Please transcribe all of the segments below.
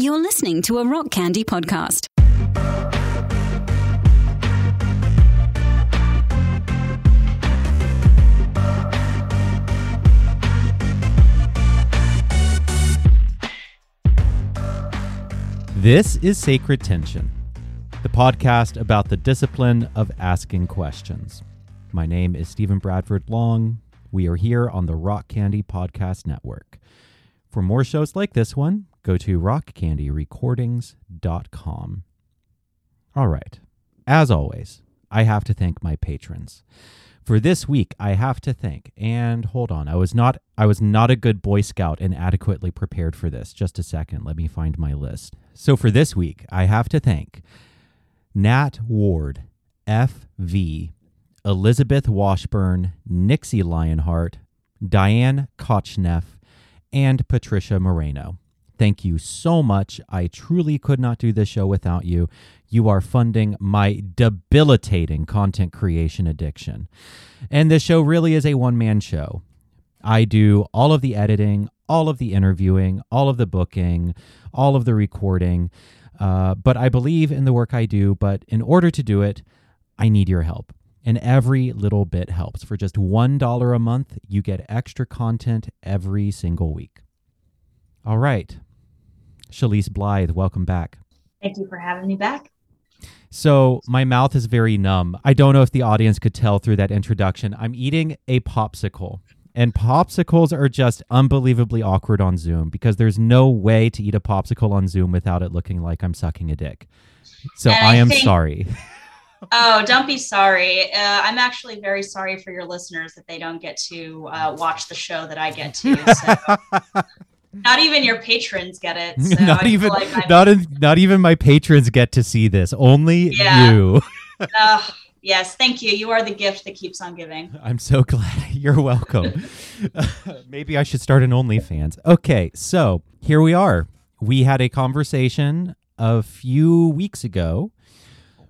You're listening to a Rock Candy podcast. This is Sacred Tension, the podcast about the discipline of asking questions. My name is Stephen Bradford Long. We are here on the Rock Candy Podcast Network. For more shows like this one, go to rockcandyrecordings.com. All right. As always, I have to thank my patrons. For this week, I have to thank and hold on, I was not I was not a good boy scout and adequately prepared for this. Just a second, let me find my list. So for this week, I have to thank Nat Ward, FV, Elizabeth Washburn, Nixie Lionheart, Diane Kochneff, and Patricia Moreno. Thank you so much. I truly could not do this show without you. You are funding my debilitating content creation addiction. And this show really is a one man show. I do all of the editing, all of the interviewing, all of the booking, all of the recording. Uh, but I believe in the work I do. But in order to do it, I need your help. And every little bit helps. For just $1 a month, you get extra content every single week. All right. Chalice Blythe, welcome back. Thank you for having me back. So, my mouth is very numb. I don't know if the audience could tell through that introduction. I'm eating a popsicle, and popsicles are just unbelievably awkward on Zoom because there's no way to eat a popsicle on Zoom without it looking like I'm sucking a dick. So, I I am think- sorry. Oh, don't be sorry. Uh, I'm actually very sorry for your listeners that they don't get to uh, watch the show that I get to. So. not even your patrons get it. So not I even like not in, not even my patrons get to see this. Only Yeah. you. Ugh, yes, thank you. You are the gift that keeps on giving. I'm so glad. You're welcome. Maybe I should start an OnlyFans. Okay, so here we are. We had a conversation a few weeks ago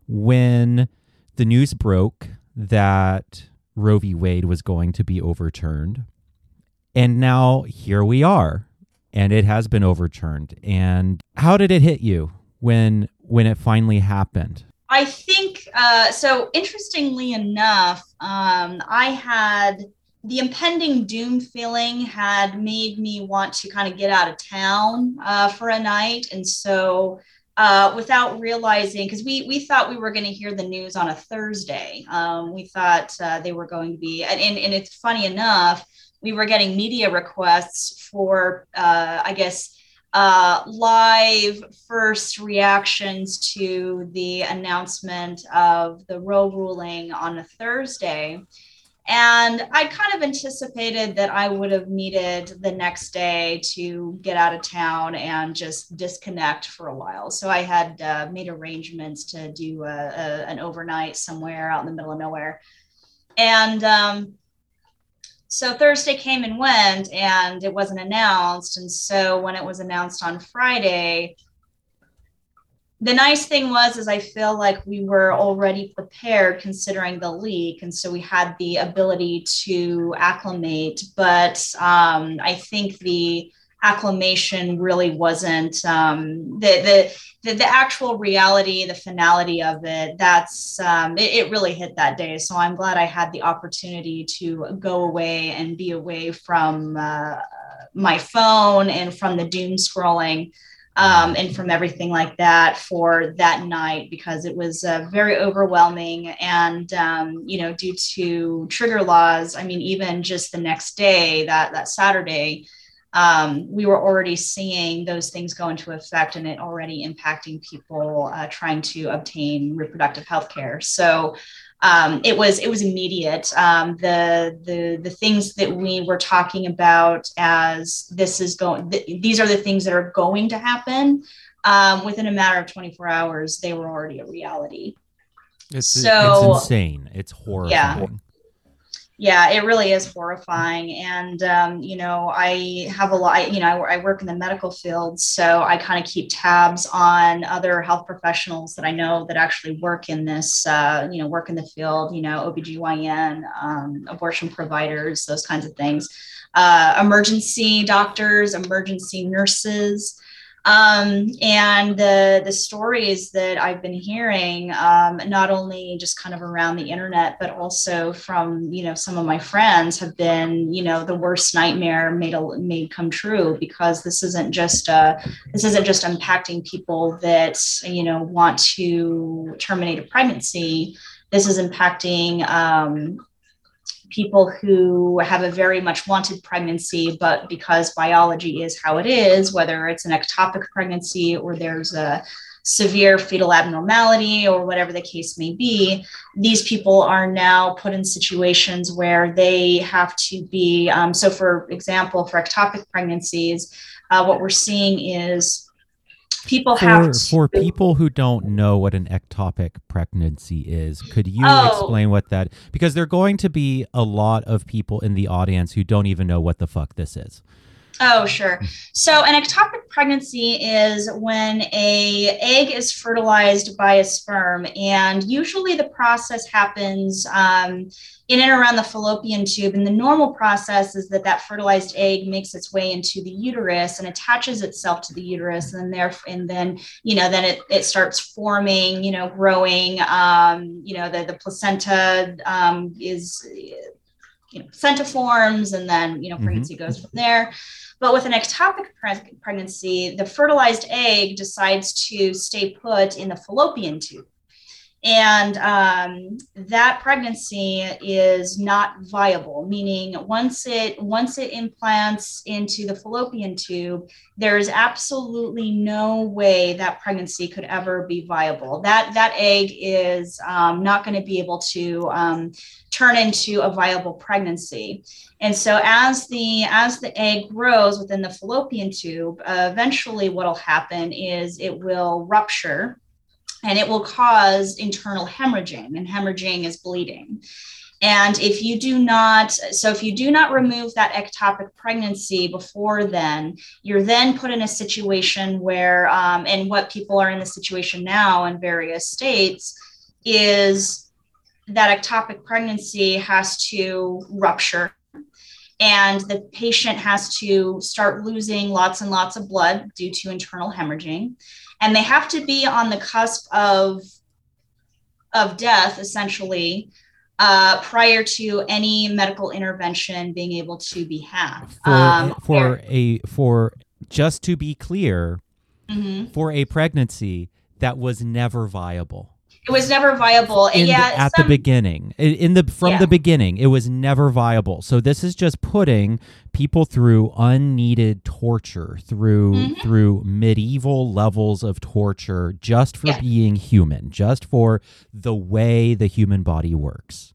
when the news broke that Roe v. Wade was going to be overturned. And now here we are. And it has been overturned. And how did it hit you when when it finally happened? I think uh, so. Interestingly enough, um, I had the impending doom feeling had made me want to kind of get out of town uh, for a night, and so uh, without realizing, because we we thought we were going to hear the news on a Thursday, um, we thought uh, they were going to be, and, and and it's funny enough, we were getting media requests for, uh, I guess uh, live first reactions to the announcement of the Roe ruling on a Thursday. And I kind of anticipated that I would have needed the next day to get out of town and just disconnect for a while. So I had uh, made arrangements to do a, a, an overnight somewhere out in the middle of nowhere. And um, so Thursday came and went, and it wasn't announced. And so when it was announced on Friday, the nice thing was is I feel like we were already prepared considering the leak, and so we had the ability to acclimate. But um, I think the acclimation really wasn't um, the, the the the actual reality, the finality of it. That's um, it, it really hit that day. So I'm glad I had the opportunity to go away and be away from uh, my phone and from the doom scrolling um, and from everything like that for that night because it was uh, very overwhelming. And um, you know, due to trigger laws, I mean, even just the next day, that that Saturday, um, we were already seeing those things go into effect and it already impacting people uh, trying to obtain reproductive health care. So um, it was it was immediate. Um, the the the things that we were talking about as this is going, th- these are the things that are going to happen. Um, within a matter of 24 hours, they were already a reality. It's, So- it's insane. It's horrifying. yeah it really is horrifying. And um, you know i have a lot you know I, I work in the medical field so i kind of keep tabs on other health professionals that i know that actually work in this uh, you know work in the field you know obgyn um, abortion providers those kinds of things. Uh, emergency doctors emergency nurses Um, and the the stories that I've been hearing, um, not only just kind of around the internet, but also from you know some of my friends, have been you know the worst nightmare made a, made come true because this isn't just uh, this isn't just impacting people that you know want to terminate a pregnancy. This is impacting um, people who have a very much wanted pregnancy, but because biology is how it is, whether it's an ectopic pregnancy or there's a severe fetal abnormality or whatever the case may be, these people are now put in situations where they have to be. Um, so, for example, for ectopic pregnancies, uh, what we're seeing is people for, have to, for people who don't know what an ectopic pregnancy is could you Oh. explain what that because there are going to be a lot of people in the audience who don't even know what the fuck this is Oh, sure. So an ectopic pregnancy is when a egg is fertilized by a sperm, and usually the process happens um, in and around the fallopian tube. And the normal process is that that fertilized egg makes its way into the uterus and attaches itself to the uterus, and then there, and then you know, then it it starts forming, you know, growing. Um, you know, the the placenta um, is you know, placenta forms, and then you know, Mhm. pregnancy goes from there. But with an ectopic pre- pregnancy, the fertilized egg decides to stay put in the fallopian tube. And um, that pregnancy is not viable, meaning once it once it implants into the fallopian tube, there is absolutely no way that pregnancy could ever be viable. That that egg is um, not going to be able to um, turn into a viable pregnancy. And so as the as the egg grows within the fallopian tube, uh, eventually what'll happen is it will rupture and it will cause internal hemorrhaging and hemorrhaging is bleeding. And if you do not, so if you do not remove that ectopic pregnancy before then, you're then put in a situation where, um, and what people are in the situation now in various states is that ectopic pregnancy has to rupture and the patient has to start losing lots and lots of blood due to internal hemorrhaging and they have to be on the cusp of of death essentially uh, prior to any medical intervention being able to be had for Um, for a for just to be clear Mhm. for a pregnancy that was never viable it was never viable in the- yeah at the beginning in the from Yeah. the beginning it was never viable so this is just putting people through unneeded torture through Mhm. through medieval levels of torture just for Yeah. being human just for the way the human body works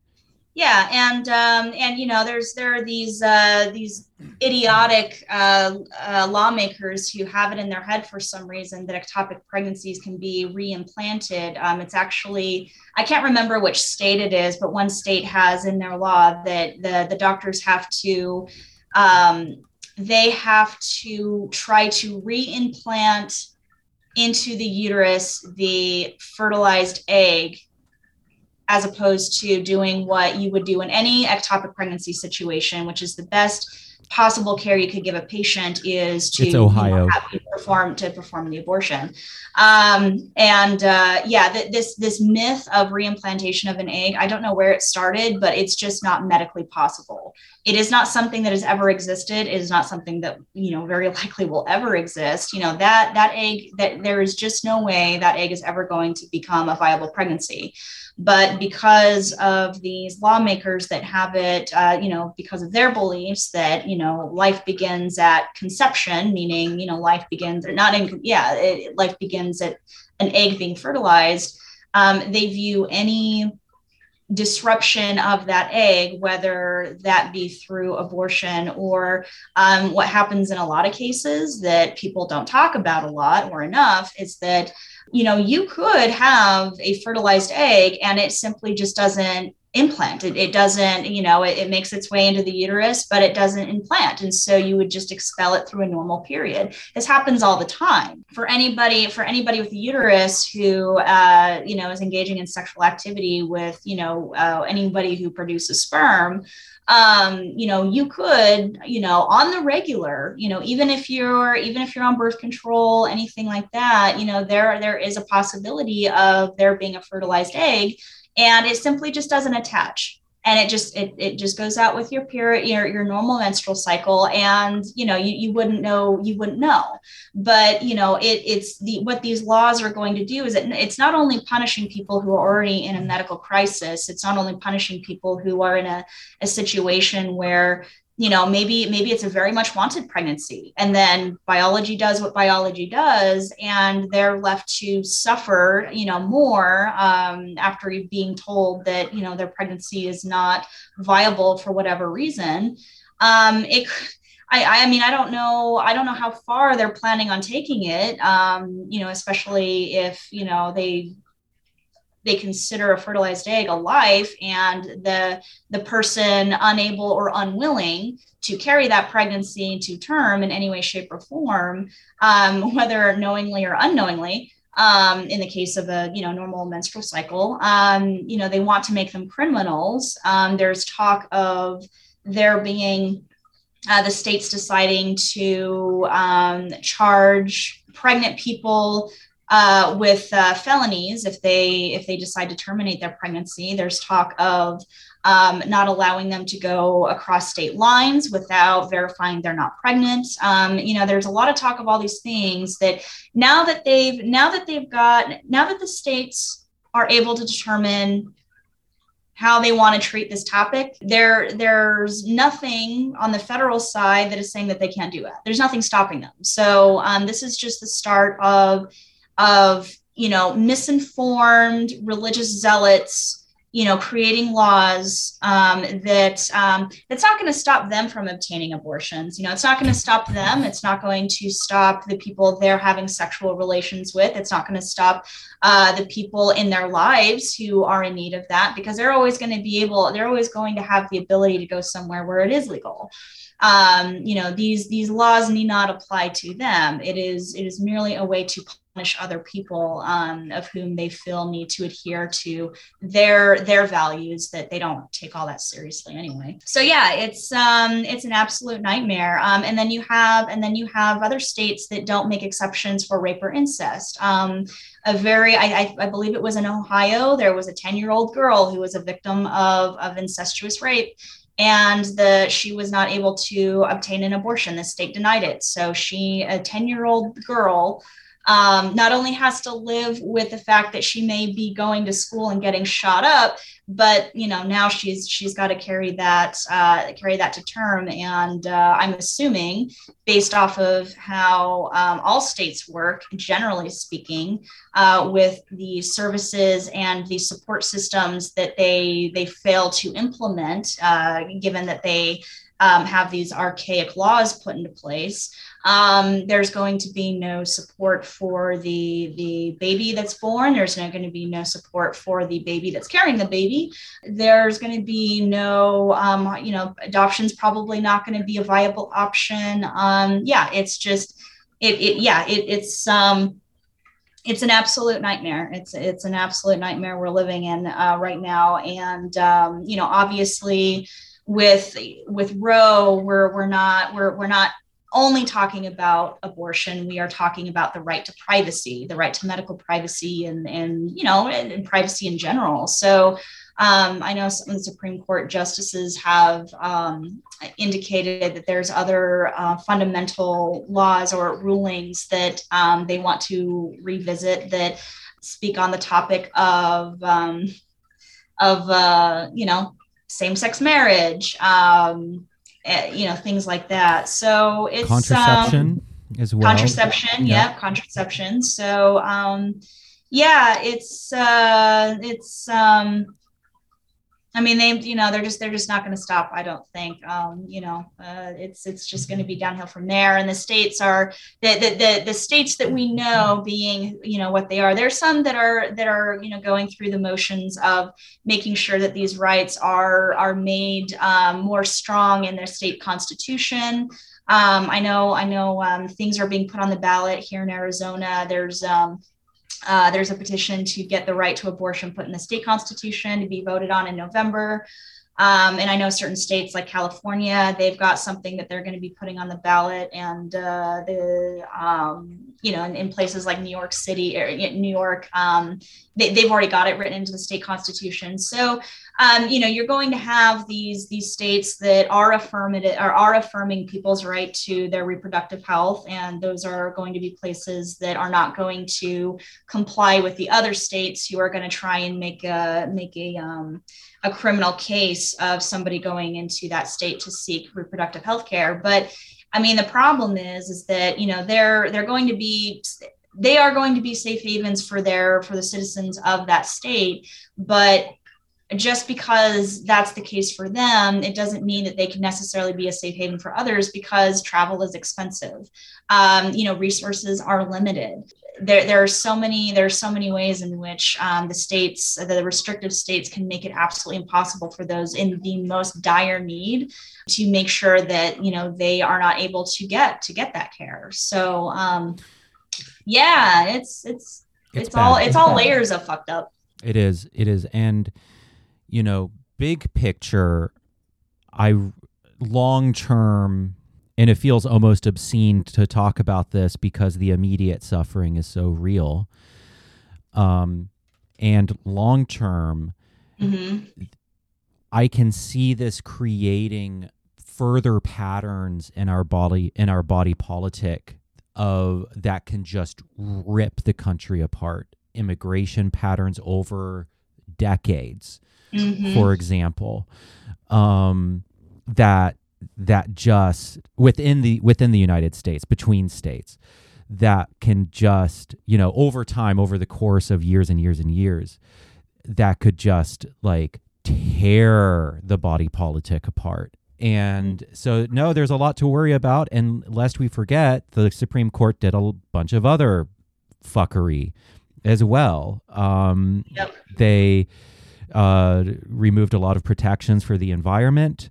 Yeah, and um, and you know, there's there are these uh, these idiotic uh, uh, lawmakers who have it in their head for some reason that ectopic pregnancies can be reimplanted. Um, it's actually I can't remember which state it is, but one state has in their law that the the doctors have to um, they have to try to reimplant into the uterus the fertilized egg as opposed to doing what you would do in any ectopic pregnancy situation, which is the best possible care you could give a patient is to you know, Ohio. have you perform to perform the abortion. Um, and uh, yeah, th- this this myth of reimplantation of an egg, I don't know where it started, but it's just not medically possible. It is not something that has ever existed. It is not something that you know very likely will ever exist. You know that that egg that there is just no way that egg is ever going to become a viable pregnancy but because of these lawmakers that have it uh, you know because of their beliefs that you know life begins at conception meaning you know life begins or not in yeah it, life begins at an egg being fertilized um, they view any disruption of that egg whether that be through abortion or um, what happens in a lot of cases that people don't talk about a lot or enough is that you know you could have a fertilized egg and it simply just doesn't implant. It, it doesn't, you know, it, it, makes its way into the uterus, but it doesn't implant. And so you would just expel it through a normal period. This happens all the time for anybody, for anybody with a uterus who, uh, you know, is engaging in sexual activity with, you know, uh, anybody who produces sperm um, you know, you could, you know, on the regular, you know, even if you're even if you're on birth control, anything like that, you know, there there is a possibility of there being a fertilized egg and it simply just doesn't attach and it just it, it just goes out with your period your, your normal menstrual cycle and you know you, you wouldn't know you wouldn't know. But you know it, it's the what these laws are going to do is it, it's not only punishing people who are already in a medical crisis it's not only punishing people who are in a, a situation where you know maybe maybe it's a very much wanted pregnancy. And then biology does what biology does and they're left to suffer you know more um, after being told that you know their pregnancy is not viable for whatever reason. Um, it I, I mean i don't know i don't know how far they're planning on taking it um, you know especially if you know they they consider a fertilized egg a life and the the person unable or unwilling to carry that pregnancy to term in any way shape or form um, whether knowingly or unknowingly um, in the case of a you know normal menstrual cycle um, you know they want to make them criminals. Um, there's talk of there being uh, the states deciding to um, charge pregnant people uh, with uh, felonies if they if they decide to terminate their pregnancy. There's talk of um, not allowing them to go across state lines without verifying they're not pregnant. Um, you know, there's a lot of talk of all these things that now that they've now that they've got now that the states are able to determine how they want to treat this topic there there's nothing on the federal side that is saying that they can't do it there's nothing stopping them so um, this is just the start of of you know misinformed religious zealots you know creating laws um, that um, that's not going to stop them from obtaining abortions. You know it's not going to stop them. It's not going to stop the people they're having sexual relations with. It's not going to stop uh, the people in their lives who are in need of that because they're always going to be able they're always going to have the ability to go somewhere where it is legal um, you know these these laws need not apply to them. It is it is merely a way to punish other people um, of whom they feel need to adhere to their their values that they don't take all that seriously anyway. So yeah it's um it's an absolute nightmare. Um, and then you have and then you have other states that don't make exceptions for rape or incest. Um, a very I, I, believe it was in ohio there was a 10 year old girl who was a victim of, of incestuous rape and the she was not able to obtain an abortion. The state denied it. So she a 10 year old girl um, not only has to live with the fact that she may be going to school and getting shot up, but you know now she's she's got to carry that uh, carry that to term. And uh, I'm assuming, based off of how um, all states work, generally speaking, uh, with the services and the support systems that they they fail to implement, uh, given that they um, have these archaic laws put into place um, there's going to be no support for the the baby that's born. There's not going to be no support for the baby that's carrying the baby. There's going to be no um, you know adoption's probably not going to be a viable option. Um, yeah it's just it, it yeah it, it's um it's an absolute nightmare. It's it's an absolute nightmare we're living in uh, right now, and um, you know, obviously, with with Roe, we're we're not we're we're not only talking about abortion. We are talking about the right to privacy, the right to medical privacy, and and you know, and, and privacy in general. So. Um, I know some of the Supreme Court justices have um, indicated that there's other uh, fundamental laws or rulings that um, they want to revisit that speak on the topic of um, of uh, you know same-sex marriage um, you know things like that. So it's contraception um, as well. contraception yeah. yep contraception. So um yeah it's uh it's um I mean, they, you know, they're just they're just not going to stop. I don't think. Um, you know, uh, it's it's just going to be downhill from there. And the states are the, the the the states that we know being, you know, what they are. There's some that are that are you know going through the motions of making sure that these rights are are made um, more strong in their state constitution. Um, I know I know um, things are being put on the ballot here in Arizona. There's um, uh, there's a petition to get the right to abortion put in the state constitution to be voted on in November. Um, and I know certain states like California, they've got something that they're going to be putting on the ballot, and uh, the um, you know, in, in, places like New York City, or New York, um, they, have already got it written into the state constitution. So um, you know, you're going to have these these states that are affirmative or are affirming people's right to their reproductive health, and those are going to be places that are not going to comply with the other states who are going to try and make a make a um, a criminal case of somebody going into that state to seek reproductive health care. But I mean, the problem is is that you know they're they're going to be they are going to be safe havens for their for the citizens of that state but just because that's the case for them, it doesn't mean that they can necessarily be a safe haven for others because travel is expensive. Um, you know, resources are limited. There, there are so many there are so many ways in which um, the states the restrictive states can make it absolutely impossible for those in the most dire need to make sure that you know they are not able to get to get that care so um, yeah it's it's it's, it's all it's, it's all bad. layers of fucked up it is it is and you know, big picture, I long term, and it feels almost obscene to talk about this because the immediate suffering is so real. Um, and long term, mm-hmm. I can see this creating further patterns in our body in our body politic of that can just rip the country apart immigration patterns over decades mm-hmm. for example, um, that that just within the within the United States, between states, that can just you know over time, over the course of years and years and years, that could just like tear the body politic apart. And so, no, there's a lot to worry about. And lest we forget, the Supreme Court did a bunch of other fuckery as well. Um, yep. They uh, removed a lot of protections for the environment,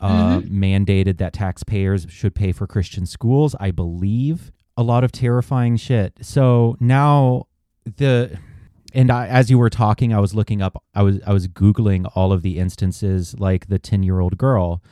uh, mm-hmm. mandated that taxpayers should pay for Christian schools. I believe a lot of terrifying shit. So now the and I, as you were talking, I was looking up. I was I was googling all of the instances, like the ten year old girl.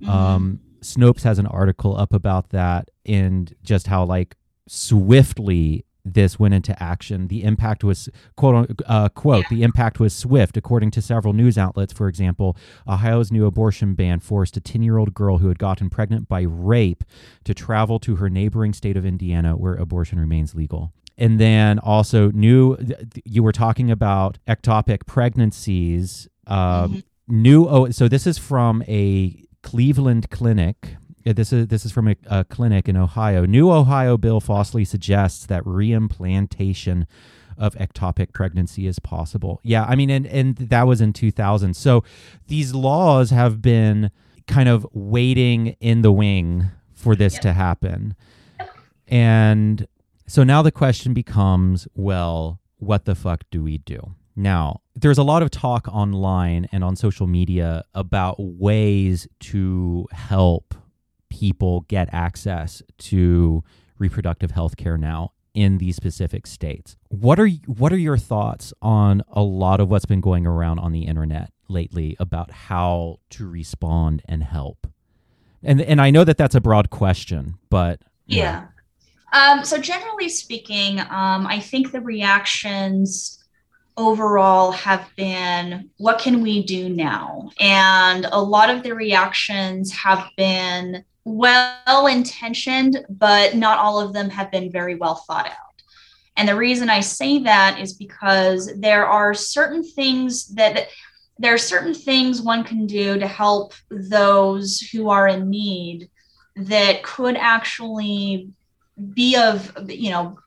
Mm-hmm. Um, Snopes has an article up about that and just how like swiftly this went into action. The impact was quote uh, quote the impact was swift, according to several news outlets. For example, Ohio's new abortion ban forced a 10 year old girl who had gotten pregnant by rape to travel to her neighboring state of Indiana, where abortion remains legal. And then also new, you were talking about ectopic pregnancies. Uh, mm-hmm. New, oh, so this is from a Cleveland clinic this is this is from a, a, clinic in Ohio. New Ohio bill falsely suggests that reimplantation of ectopic pregnancy is possible. Yeah, I mean, and and that was in 2000. So these laws have been kind of waiting in the wing for this to happen, and so now the question becomes, well, what the fuck do we do? Now, there's a lot of talk online and on social media about ways to help people get access to reproductive health care now in these specific states. What are what are your thoughts on a lot of what's been going around on the internet lately about how to respond and help? And and I know that that's a broad question, but yeah. Um, so generally speaking, um, I think the reactions overall have been what can we do now and a lot of the reactions have been well intentioned, but not all of them have been very well thought out. And the reason I say that is because there are certain things that there are certain things one can do to help those who are in need that could actually be of you know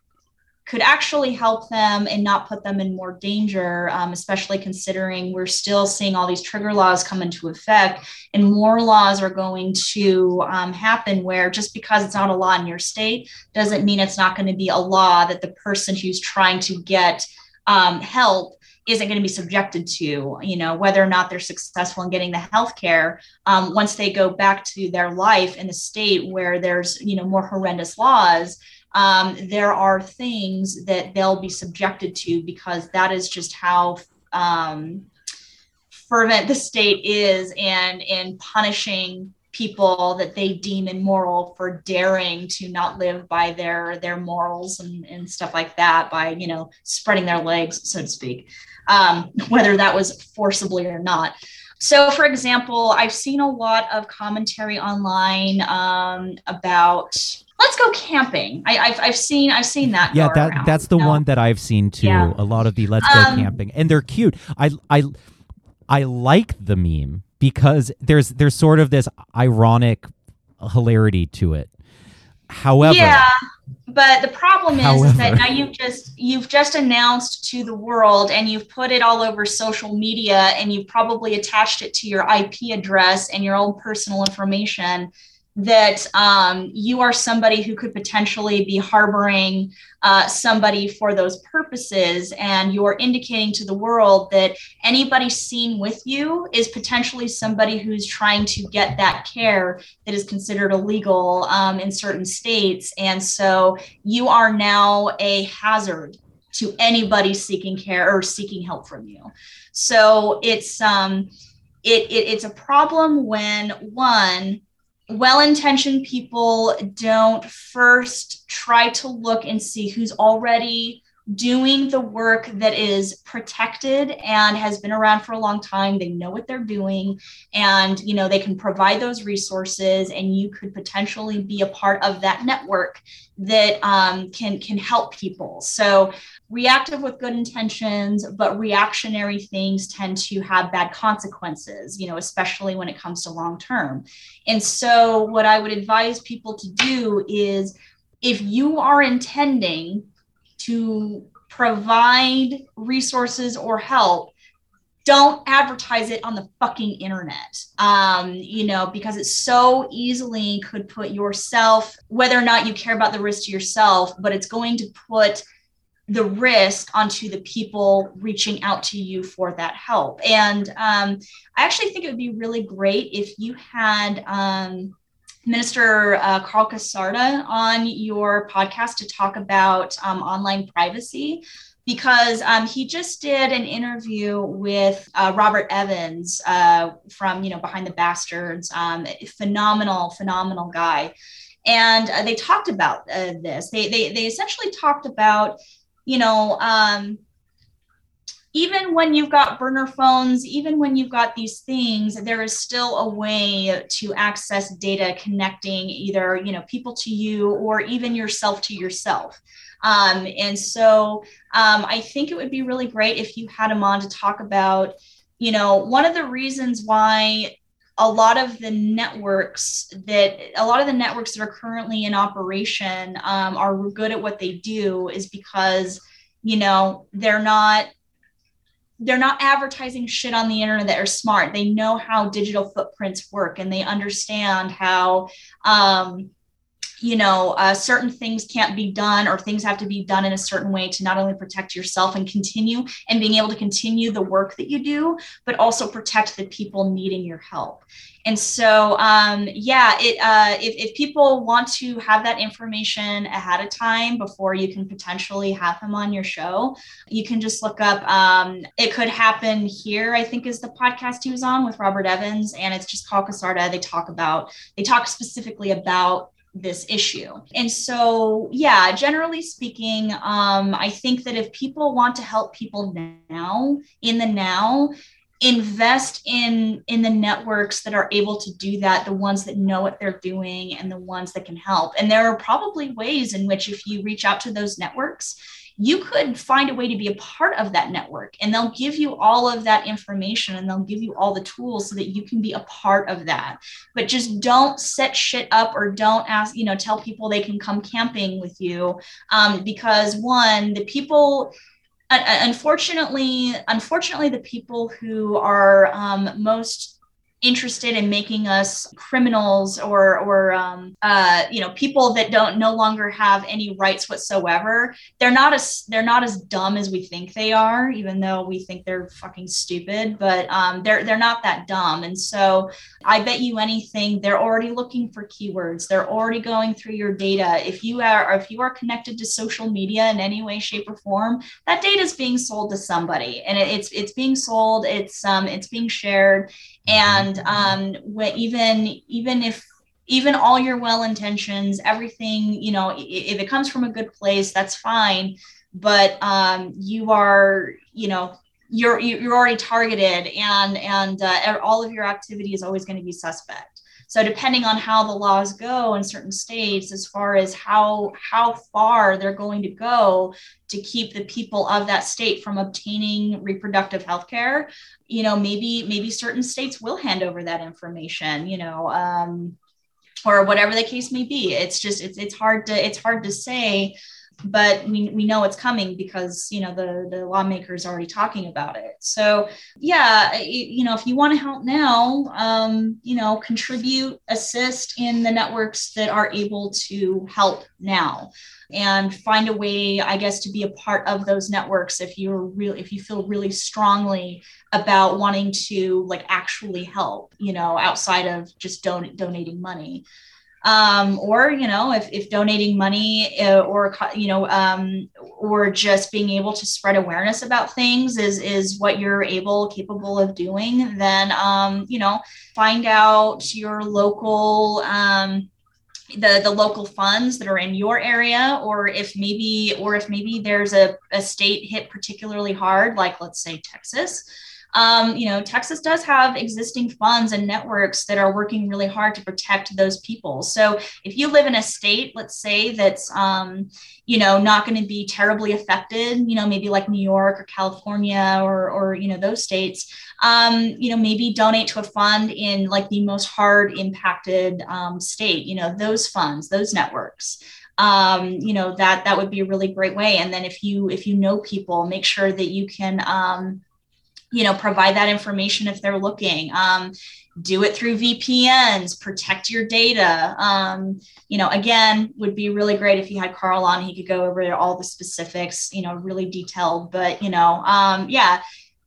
could actually help them and not put them in more danger, um, especially considering we're still seeing all these trigger laws come into effect, and more laws are going to um, happen where just because it's not a law in your state doesn't mean it's not going to be a law that the person who's trying to get um, help isn't going to be subjected to you know whether or not they're successful in getting the health care um, once they go back to their life in a state where there's you know more horrendous laws um, there are things that they'll be subjected to because that is just how um, fervent the state is and in punishing people that they deem immoral for daring to not live by their their morals and, and stuff like that by you know spreading their legs so to speak um, whether that was forcibly or not. So for example i've seen a lot of commentary online um, about let's go camping. I, have I've seen i've seen that yeah that around, that's the know? one that i've seen too. Yeah. a lot of the let's go Um, camping and they're cute. I i i like the meme because there's there's sort of this ironic hilarity to it. However yeah but the problem is, is that now you've just you've just announced to the world and you've put it all over social media and you've probably attached it to your ip address and your own personal information that um, you are somebody who could potentially be harboring uh, somebody for those purposes and you're indicating to the world that anybody seen with you is potentially somebody who's trying to get that care that is considered illegal um, in certain states. And so you are now a hazard to anybody seeking care or seeking help from you. So it's um, it, it it's a problem when one well-intentioned people don't first try to look and see who's already doing the work that is protected and has been around for a long time. They know what they're doing and you know they can provide those resources and you could potentially be a part of that network that um, can can help people. So reactive with good intentions but reactionary things tend to have bad consequences you know especially when it comes to long term. And so what i would advise people to do is if you are intending to provide resources or help don't advertise it on the fucking internet um, you know because it so easily could put yourself whether or not you care about the risk to yourself but it's going to put the risk onto the people reaching out to you for that help and um, i actually think it would be really great if you had um, Minister uh, Carl Casarda on your podcast to talk about um, online privacy because um, he just did an interview with uh, Robert Evans uh, from you know Behind the Bastards, um, phenomenal, phenomenal guy, and uh, they talked about uh, this. They, they they essentially talked about you know. Um, even when you've got burner phones, even when you've got these things, there is still a way to access data connecting either you know people to you or even yourself to yourself. Um, and so um, I think it would be really great if you had him on to talk about, you know, one of the reasons why a lot of the networks that a lot of the networks that are currently in operation um, are good at what they do is because you know they're not they're not advertising shit on the internet that are smart. They know how digital footprints work and they understand how, um, you know, uh, certain things can't be done or things have to be done in a certain way to not only protect yourself and continue and being able to continue the work that you do, but also protect the people needing your help. And so, um, yeah, it, uh, if, if people want to have that information ahead of time before you can potentially have him on your show, you can just look up. Um, it could happen here. I think is the podcast he was on with Robert Evans, and it's just called Casarda. They talk about they talk specifically about this issue. And so, yeah, generally speaking, um, I think that if people want to help people now in the now, invest in in the networks that are able to do that the ones that know what they're doing and the ones that can help and there are probably ways in which if you reach out to those networks you could find a way to be a part of that network and they'll give you all of that information and they'll give you all the tools so that you can be a part of that. But just don't set shit up or don't ask you know tell people they can come camping with you um, because one the people unfortunately unfortunately the people who are um, most interested in making us criminals or or um, uh, you know people that don't no longer have any rights whatsoever. They're not as they're not as dumb as we think they are even though we think they're fucking stupid but um, they're they're not that dumb. And so i bet you anything they're already looking for keywords. They're already going through your data. If you are if you are connected to social media in any way shape or form that data is being sold to somebody. And it, it's it's being sold it's um it's being shared and um, even even if even all your well intentions everything you know if it comes from a good place that's fine. But um, you are you know you're you're already targeted and and uh, all of your activity is always going to be suspect so depending on how the laws go in certain states, as far as how how far they're going to go to keep the people of that state from obtaining reproductive health care, you know, maybe maybe certain states will hand over that information, you know, um, or whatever the case may be. It's just it's it's hard to it's hard to say but we, we know it's coming because you know the the lawmakers are already talking about it. So yeah you know if you want to help now um, you know contribute assist in the networks that are able to help now. And find a way i guess to be a part of those networks if you're real if you feel really strongly about wanting to like actually help you know outside of just don- donating money um, or you know if, if donating money uh, or you know um, or just being able to spread awareness about things is is what you're able capable of doing then um, you know find out your local um, the the local funds that are in your area or if maybe or if maybe there's a, a state hit particularly hard like let's say texas um, you know, Texas does have existing funds and networks that are working really hard to protect those people. So if you live in a state, let's say that's, um, you know, not going to be terribly affected, you know, maybe like New York or California or, or you know, those states, um, you know, maybe donate to a fund in like the most hard impacted um, state, you know, those funds, those networks um, you know that that would be a really great way and then if you if you know people make sure that you can um, you know provide that information if they're looking. Um, do it through vpns protect your data. Um, you know again would be really great if you had carl on. He could go over all the specifics you know really detailed but you know um, yeah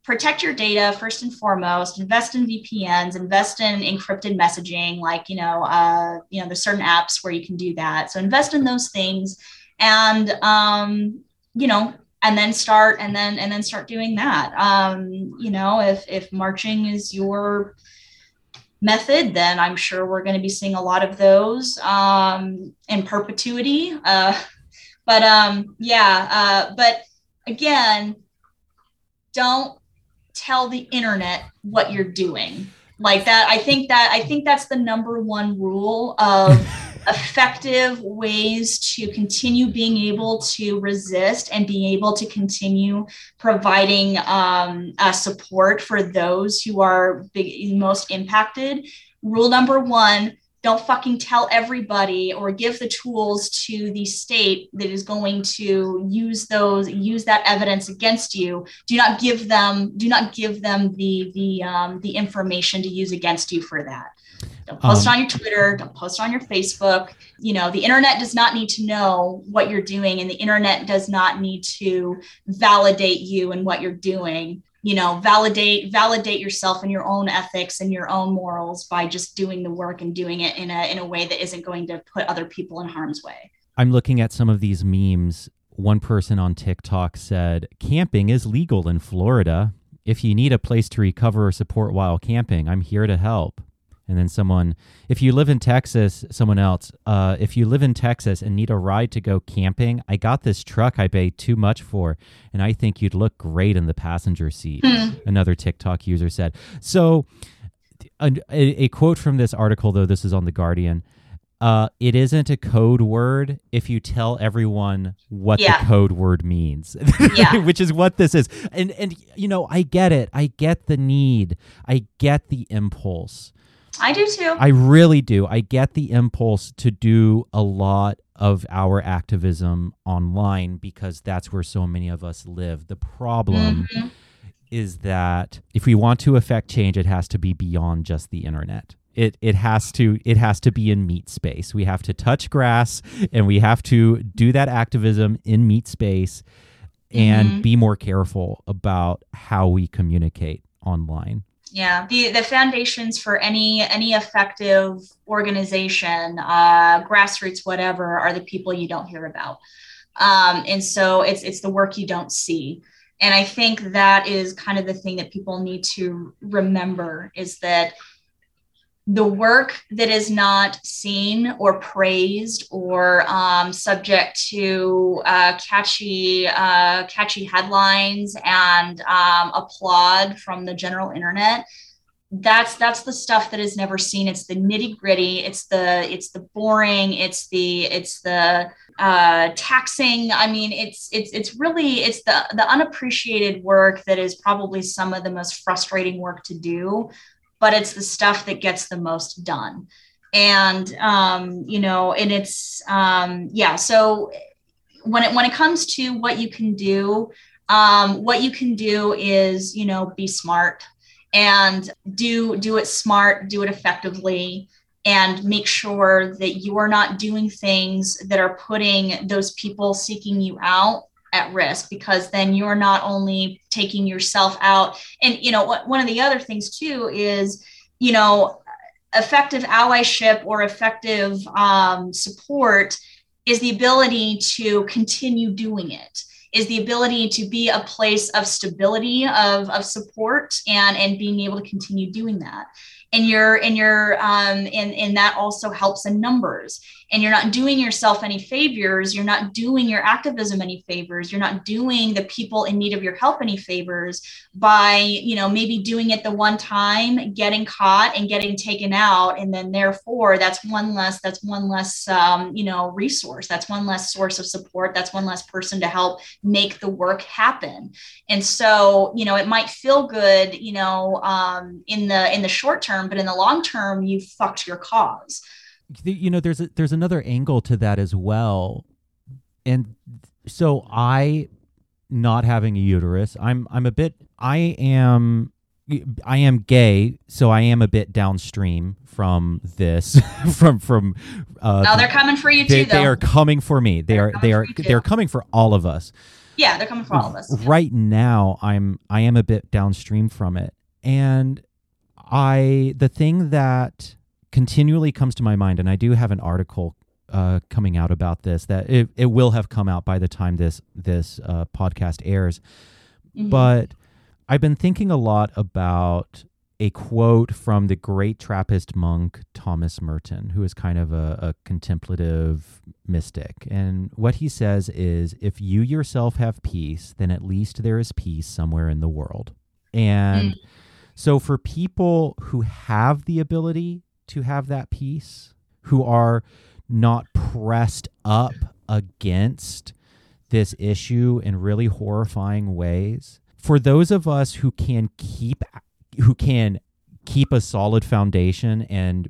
protect your data first and foremost. Invest in vpns invest in encrypted messaging like you know uh, you know there's certain apps where you can do that. So invest in those things. And um, you know and then start and then and then start doing that. Um, you know if if marching is your method then i'm sure we're going to be seeing a lot of those um, in perpetuity. Uh, but um, yeah uh, but again don't tell the internet what you're doing. Like that i think that i think that's the number one rule of effective ways to continue being able to resist and being able to continue providing um, uh, support for those who are big, most impacted. Rule number one don't fucking tell everybody or give the tools to the state that is going to use those use that evidence against you do not give them do not give them the the um, the information to use against you for that don't post um, on your Twitter. Don't post on your Facebook. You know, the internet does not need to know what you're doing, and the internet does not need to validate you and what you're doing. You know, validate validate yourself and your own ethics and your own morals by just doing the work and doing it in a in a way that isn't going to put other people in harm's way. I'm looking at some of these memes. One person on TikTok said, "Camping is legal in Florida. If you need a place to recover or support while camping, I'm here to help." And then someone if you live in texas someone else uh, if you live in texas and need a ride to go camping i got this truck i paid too much for and i think you'd look great in the passenger seat mm. another tiktok user said so a, a, quote from this article though this is on the guardian uh, it isn't a code word if you tell everyone what Yeah. the code word means, Yeah. which is what this is. And and you know, I get it. I get the need. I get the impulse. I do too. I really do. I get the impulse to do a lot of our activism online because that's where so many of us live. The problem Mhm. is that if we want to affect change, it has to be beyond just the internet. It it has to it has to be in meat space. We have to touch grass and we have to do that activism in meat space and Mhm. be more careful about how we communicate online. Yeah, the the foundations for any any effective organization, uh, grassroots, whatever, are the people you don't hear about, um, and so it's it's the work you don't see. And I think that is kind of the thing that people need to remember is that the work that is not seen or praised or um, subject to uh, catchy uh, catchy headlines and um, applaud from the general internet that's that's the stuff that is never seen. It's the nitty gritty it's the it's the boring it's the it's the uh, taxing. I mean it's it's it's really it's the the unappreciated work that is probably some of the most frustrating work to do but it's the stuff that gets the most done. And um, you know and it's um, yeah so when it when it comes to what you can do um, what you can do is you know be smart and do do it smart do it effectively and make sure that you are not doing things that are putting those people seeking you out at risk because then you're not only taking yourself out. And you know what one of the other things too is you know effective allyship or effective um, support is the ability to continue doing it is the ability to be a place of stability of, of support and and being able to continue doing that. And you're and you're um and and that also helps in numbers and you're not doing yourself any favors you're not doing your activism any favors you're not doing the people in need of your help any favors by you know maybe doing it the one time getting caught and getting taken out and then therefore that's one less that's one less um, you know resource that's one less source of support that's one less person to help make the work happen. And so you know it might feel good you know um, in the in the short term but in the long term you fucked your cause you know there's a, there's another angle to that as well. And so i not having a uterus i'm i'm a bit i am i am gay so i am a bit downstream from this from from uh now they're coming for you they, too though. they are coming for me. They They're are they are they're coming for all of us. Yeah they're coming for all of us right now i'm i am a bit downstream from it. And i the thing that continually comes to my mind and i do have an article uh, coming out about this that it, it will have come out by the time this this uh, podcast airs. Mhm. but i've been thinking a lot about a quote from the great trappist monk thomas merton who is kind of a, a contemplative mystic. And what he says is if you yourself have peace then at least there is peace somewhere in the world. And so for people who have the ability to have that peace who are not pressed up against this issue in really horrifying ways. For those of us who can keep who can keep a solid foundation and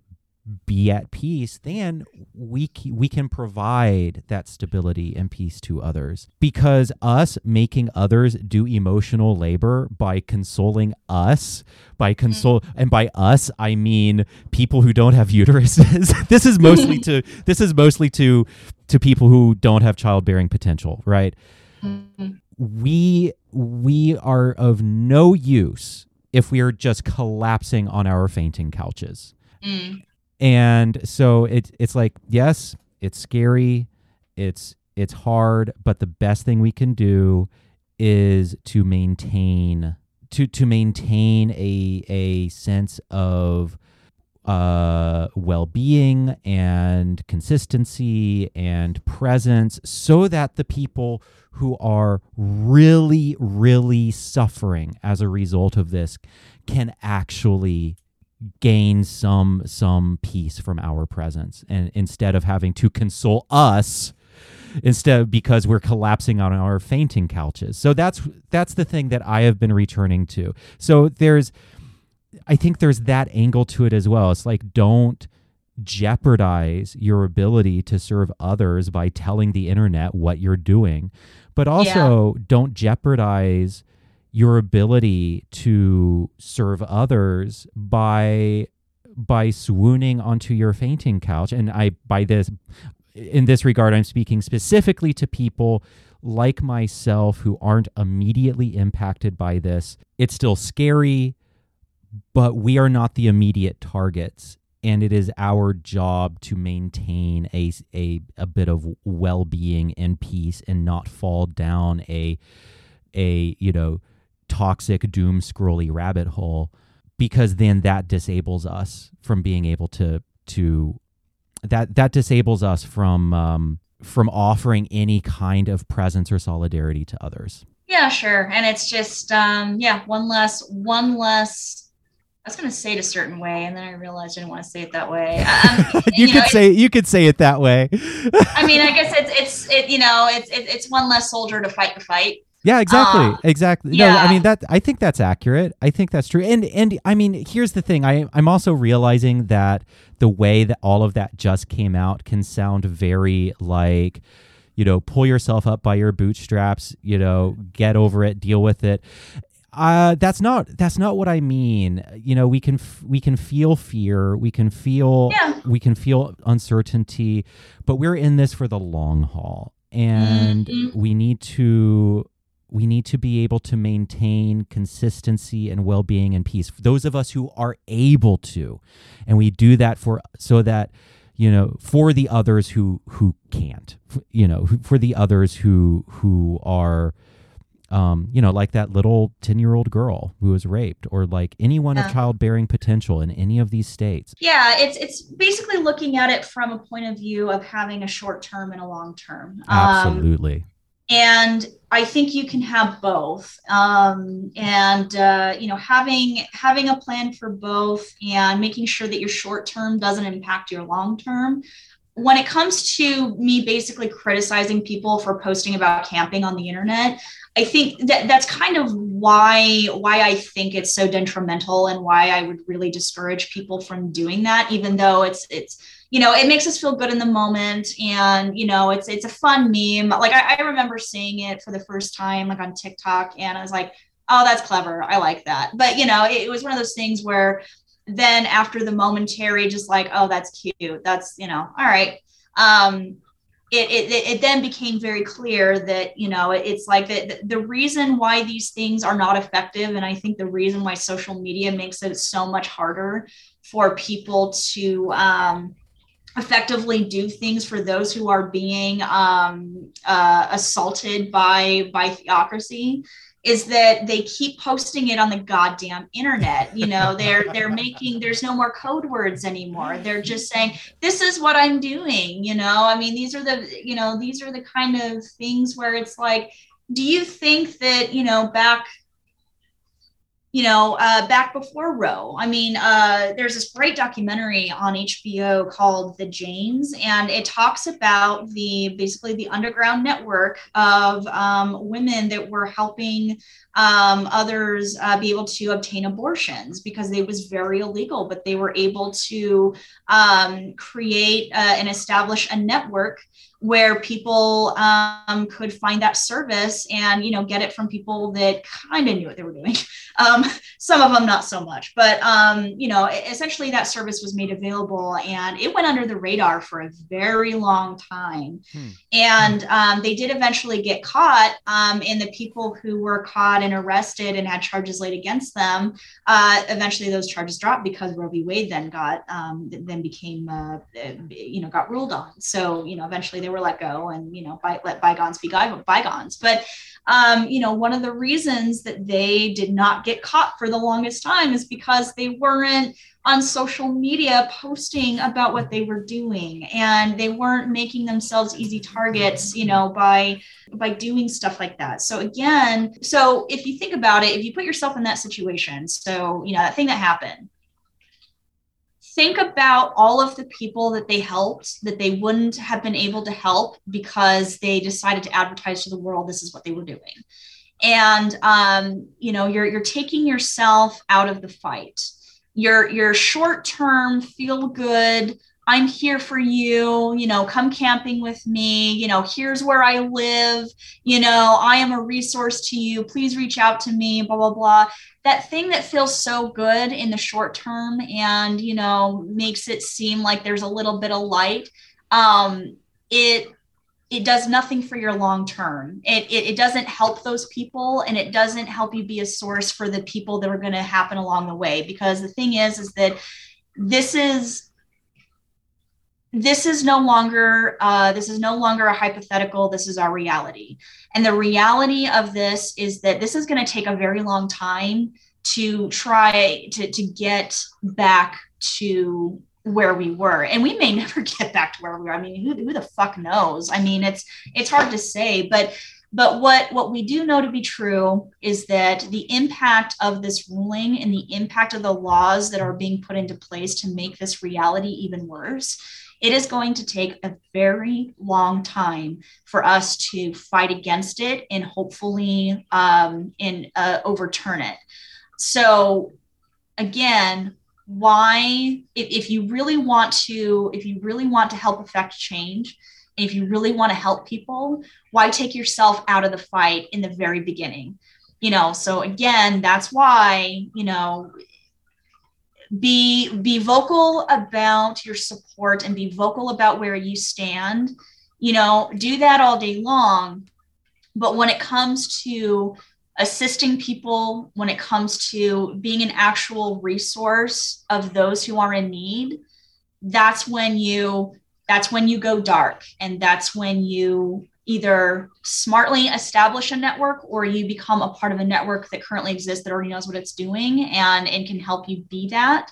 be at peace then we we can provide that stability and peace to others. Because us making others do emotional labor by consoling us by console and by us I mean people who don't have uteruses. This is mostly to this is mostly to to people who don't have childbearing potential right? Mhm. we we are of no use if we are just collapsing on our fainting couches. Mm. And so it, it's like yes it's scary it's it's hard but the best thing we can do is to maintain to to maintain a a sense of uh well-being and consistency and presence so that the people who are really really suffering as a result of this can actually gain some some peace from our presence. And instead of having to console us instead because we're collapsing on our fainting couches. So that's that's the thing that i have been returning to. So there's i think there's that angle to it as well. It's like don't jeopardize your ability to serve others by telling the internet what you're doing but also yeah. don't jeopardize your ability to serve others by by swooning onto your fainting couch. And i by this in this regard i'm speaking specifically to people like myself who aren't immediately impacted by this. It's still scary but we are not the immediate targets. And it is our job to maintain a a, a bit of well-being and peace and not fall down a a you know toxic doom scrolly rabbit hole because then that disables us from being able to to that that disables us from um, from offering any kind of presence or solidarity to others. Yeah, sure. And it's just um, yeah, one less one less I was going to say it a certain way, and then I realized I didn't want to say it that way. Um, you, you know, could say you could say it that way. I mean, I guess it's it's it you know it's it, it's one less soldier to fight the fight. Yeah, exactly. Uh, exactly. Yeah. No, I mean that I think that's accurate. I think that's true. And and I mean, here's the thing. I I'm also realizing that the way that all of that just came out can sound very like you know, pull yourself up by your bootstraps, you know, get over it, deal with it. Uh, that's not that's not what I mean. You know, we can f- we can feel fear, we can feel yeah. we can feel uncertainty, but we're in this for the long haul, and mm-hmm. we need to we need to be able to maintain consistency and well-being and peace those of us who are able to and we do that for so that you know for the others who who can't you know for the others who who are um, you know, like that little 10 year old girl who was raped, or like anyone yeah. of childbearing potential in any of these states. Yeah, it's it's basically looking at it from a point of view of having a short term and a long term. Um, Absolutely. Um, and I think you can have both, um, and uh, you know, having having a plan for both, and making sure that your short term doesn't impact your long term. When it comes to me basically criticizing people for posting about camping on the internet, I think that that's kind of why why I think it's so detrimental and why I would really discourage people from doing that, even though it's it's you know, it makes us feel good in the moment. And, you know, it's, it's a fun meme. Like I, I remember seeing it for the first time, like on TikTok. And I was like, oh, that's clever. I like that. But, you know, it, it was one of those things where then after the momentary, just like, oh, that's cute. That's, you know, all right. Um, it, it, it then became very clear that you know it's like the, the reason why these things are not effective and i think the reason why social media makes it so much harder for people to um, effectively do things for those who are being um, uh, assaulted by by theocracy is that they keep posting it on the goddamn internet. You know they're they're making there's no more code words anymore. They're just saying this is what i'm doing. You know i mean these are the you know these are the kind of things where it's like do you think that you know back you know, uh, back before Roe. I mean, uh, there's this great documentary on HBO called The Janes, and it talks about the basically the underground network of um, women that were helping um, others uh, be able to obtain abortions because it was very illegal, but they were able to um, create uh, and establish a network where people um, could find that service and you know get it from people that kind of knew what they were doing. Um, some of them not so much but um, you know essentially that service was made available and it went under the radar for a very long time. Hmm. and um, they did eventually get caught um, and the people who were caught and arrested and had charges laid against them uh, eventually those charges dropped because roe v. Wade then got um, then became uh, you know got ruled on. So you know eventually they were let go and you know by, let bygones be bygones. But um, you know one of the reasons that they did not get caught for the longest time is because they weren't on social media posting about what they were doing. And they weren't making themselves easy targets you know by by doing stuff like that. So again so if you think about it if you put yourself in that situation so you know that thing that happened think about all of the people that they helped that they wouldn't have been able to help because they decided to advertise to the world this is what they were doing. And um, you know you're you're taking yourself out of the fight. Your your short term feel good i'm here for you you know come camping with me you know here's where i live you know i am a resource to you please reach out to me blah blah blah. That thing that feels so good in the short term and you know makes it seem like there's a little bit of light um it it does nothing for your long term. It, it, it doesn't help those people and it doesn't help you be a source for the people that are going to happen along the way because the thing is is that this is this is no longer uh, this is no longer a hypothetical this is our reality. And the reality of this is that this is going to take a very long time to try to, to get back to where we were. And we may never get back to where we were. I mean who, who the fuck knows? I mean it's it's hard to say but but what what we do know to be true is that the impact of this ruling and the impact of the laws that are being put into place to make this reality even worse it is going to take a very long time for us to fight against it and hopefully um, uh, overturn it. So again why if, if you really want to if you really want to help affect change if you really want to help people why take yourself out of the fight in the very beginning? You know so again that's why you know be be vocal about your support and be vocal about where you stand. You know do that all day long. But when it comes to assisting people when it comes to being an actual resource of those who are in need that's when you that's when you go dark and that's when you either smartly establish a network or you become a part of a network that currently exists that already knows what it's doing and and can help you be that.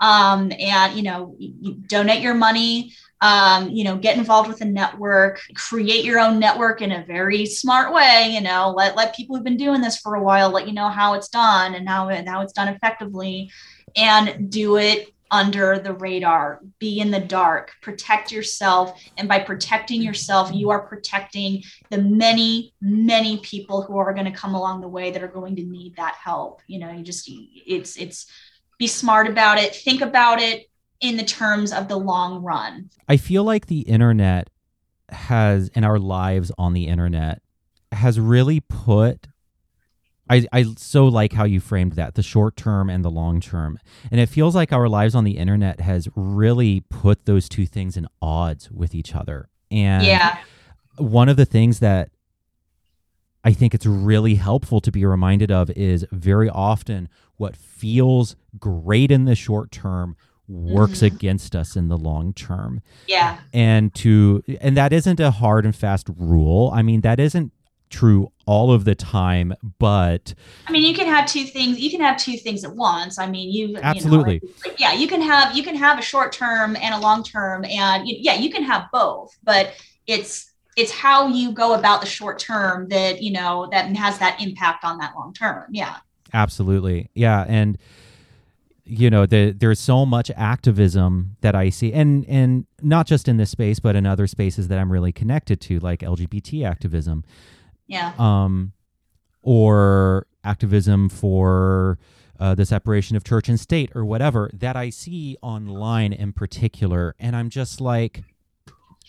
Um, and you know you donate your money um, you know get involved with a network create your own network in a very smart way you know let, let people who've been doing this for a while let you know how it's done and how, how it's done effectively and do it under the radar be in the dark protect yourself and by protecting yourself you are protecting the many many people who are going to come along the way that are going to need that help you know you just it's it's be smart about it, think about it in the terms of the long run. I feel like the internet has, in our lives on the internet, has really put. I, I so like how you framed that the short term and the long term. And it feels like our lives on the internet has really put those two things in odds with each other. And yeah. one of the things that I think it's really helpful to be reminded of is very often what feels great in the short term works mm-hmm. against us in the long term. Yeah. And to and that isn't a hard and fast rule. I mean, that isn't true all of the time, but I mean, you can have two things. You can have two things at once. I mean, you absolutely, you know, like, yeah, you can have you can have a short term and a long term, and yeah, you can have both. But it's it's how you go about the short term that you know that has that impact on that long term. Yeah. Absolutely. Yeah. And you know, the, there's so much activism that I see, and and not just in this space, but in other spaces that I'm really connected to, like LGBT activism. Yeah. Um, or activism for uh, the separation of church and state, or whatever that I see online in particular, and I'm just like,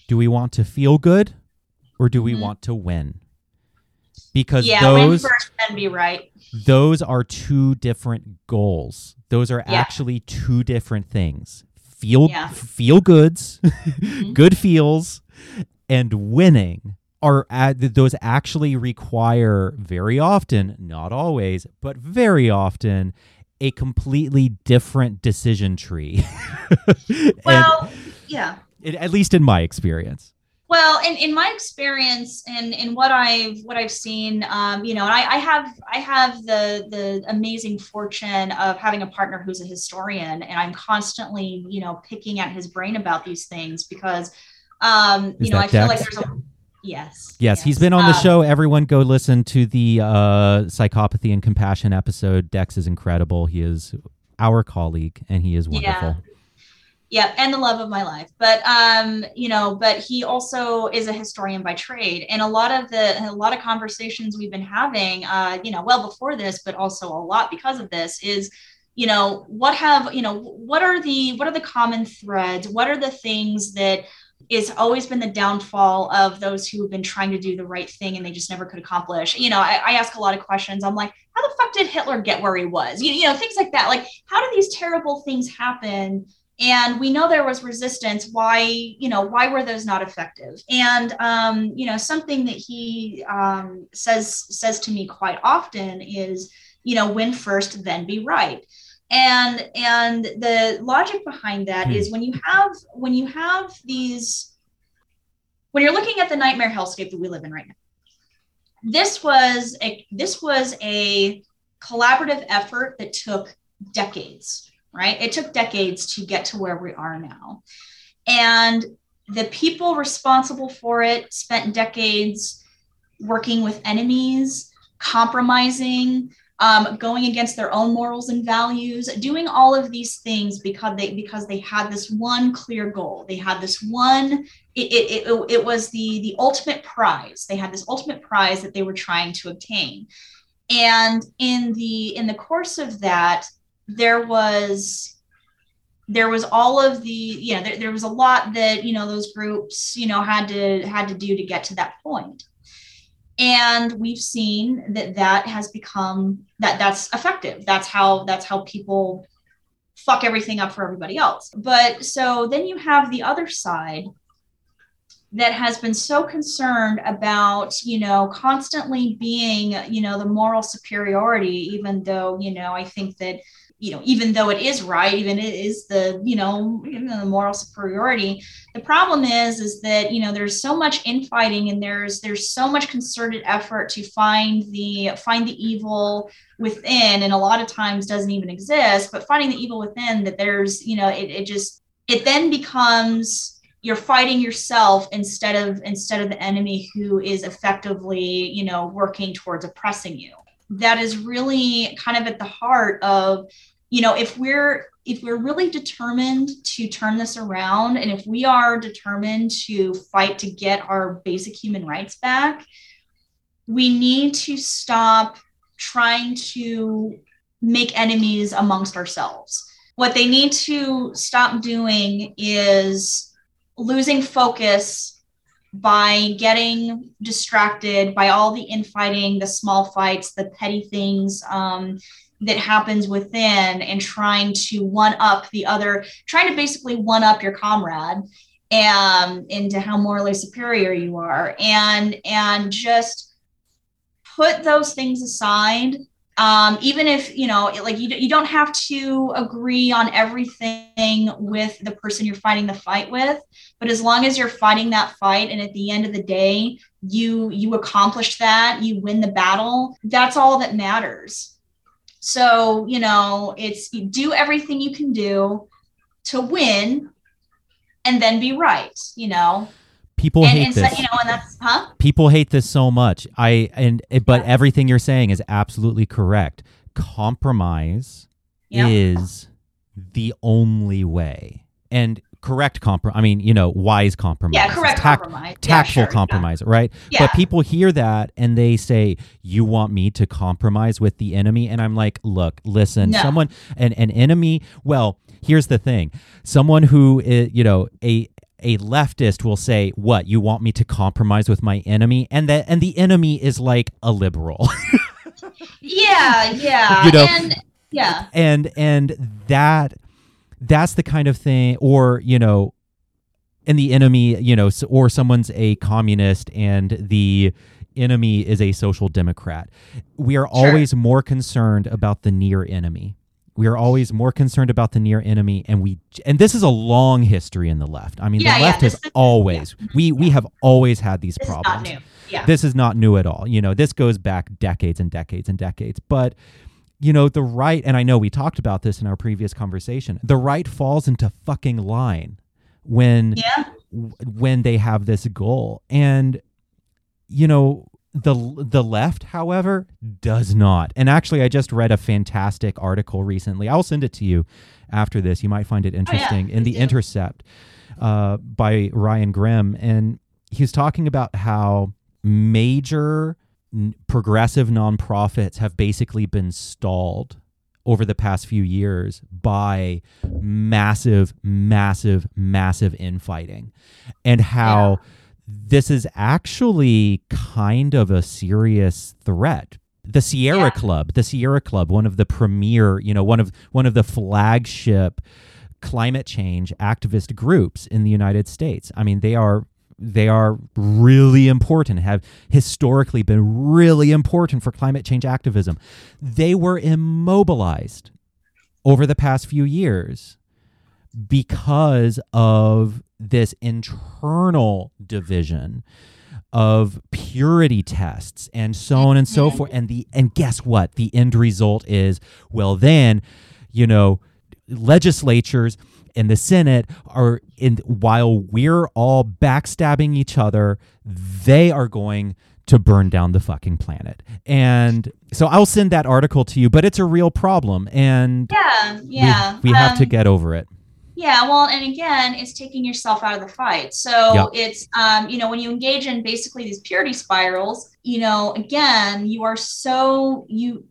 do we want to feel good, or do we mm-hmm. want to win? Because yeah, those win first, then be right those are two different goals. Those are yeah. actually two different things. Feel yeah. feel goods, mm-hmm. good feels, and winning are ad- those actually require very often, not always, but very often a completely different decision tree. well, yeah. It, at least in my experience. Well, in, in my experience and in what I've what I've seen, um, you know, and I, I have I have the the amazing fortune of having a partner who's a historian, and I'm constantly, you know, picking at his brain about these things because, um, you know, I feel like there's a Yes, yes. He's been on the um, show. Everyone go listen to the uh, psychopathy and compassion episode. Dex is incredible. He is our colleague and he is wonderful. Yeah Yep, and the love of my life. But um, you know, but he also is a historian by trade, and a lot of the a lot of conversations we've been having, uh, you know, well before this, but also a lot because of this is you know what have you know what are the what are the common threads what are the things that is always been the downfall of those who have been trying to do the right thing and they just never could accomplish. You know, I, I, ask a lot of questions. I'm like, how the fuck did Hitler get where he was? You, you know, things like that. Like, how do these terrible things happen? And we know there was resistance. Why, you know, why were those not effective? And um, you know, something that he um, says says to me quite often is, you know, win first, then be right and and the logic behind that hmm. is when you have when you have these when you're looking at the nightmare hellscape that we live in right now this was a this was a collaborative effort that took decades right it took decades to get to where we are now and the people responsible for it spent decades working with enemies compromising um, going against their own morals and values, doing all of these things because they because they had this one clear goal. They had this one. It, it, it, it was the the ultimate prize. They had this ultimate prize that they were trying to obtain, and in the in the course of that, there was there was all of the you know there, there was a lot that you know those groups you know had to had to do to get to that point and we've seen that that has become that that's effective. That's how that's how people fuck everything up for everybody else. But so then you have the other side that has been so concerned about you know constantly being you know the moral superiority even though you know i think that you know even though it is right even it is the you know the moral superiority the problem is is that you know there's so much infighting and there's there's so much concerted effort to find the find the evil within and a lot of times doesn't even exist but finding the evil within that there's you know it, it just it then becomes you're fighting yourself instead of instead of the enemy who is effectively you know working towards oppressing you that is really kind of at the heart of you know if we're if we're really determined to turn this around and if we are determined to fight to get our basic human rights back we need to stop trying to make enemies amongst ourselves. What they need to stop doing is losing focus by getting distracted by all the infighting, the small fights, the petty things um, that happens within, and trying to one up the other, trying to basically one up your comrade and into how morally superior you are, and and just put those things aside um, even if you know like you, you don't have to agree on everything with the person you're fighting the fight with but as long as you're fighting that fight and at the end of the day you you accomplish that you win the battle that's all that matters. So you know it's you do everything you can do to win and then be right you know people and, hate and this. So, you know, and that's huh? People hate this so much. I and but yeah. everything you're saying is absolutely correct. Compromise yeah. is the only way. And correct compromise. I mean, you know, wise compromise. Yeah, correct tact- compromise. Tactful yeah, sure, compromise, yeah. right? Yeah. But people hear that and they say, "You want me to compromise with the enemy?" And I'm like, "Look, listen, no. someone an an enemy. Well, here's the thing: someone who is, you know, a a leftist will say, "What you want me to compromise with my enemy?" and that and the enemy is like a liberal. yeah, yeah, you know, and yeah, and and that that's the kind of thing, or you know, and the enemy, you know, or someone's a communist and the enemy is a social democrat. We are sure. always more concerned about the near enemy we are always more concerned about the near enemy and we and this is a long history in the left. I mean yeah, the left yeah, has always yeah. we we have always had these this problems. is yeah. this is not new at all. You know this goes back decades and decades and decades. But you know the right and i know we talked about this in our previous conversation the right falls into fucking line when yeah. when they have this goal. And you know the the left, however, does not. And actually, I just read a fantastic article recently. I'll send it to you after this. You might find it interesting in the do. Intercept uh, by Ryan Grim, and he's talking about how major n- progressive nonprofits have basically been stalled over the past few years by massive, massive, massive infighting, and how this is actually kind of a serious threat. The Sierra Yeah. Club, the Sierra Club, one of the premier, you know, one of one of the flagship climate change activist groups in the United States. I mean, they are they are really important, have historically been really important for climate change activism. They were immobilized over the past few years because of this internal division of purity tests and so on and so forth. And the and guess what? The end result is well then you know legislatures and the senate are in while we're all backstabbing each other they are going to burn down the fucking planet. And so i'll send that article to you but it's a real problem. And Yeah, we- yeah. we, have to Um, get over it Yeah, well, and again, it's taking yourself out of the fight. So Yeah. it's, um, you know, when you engage in basically these purity spirals, you know, again, you are so you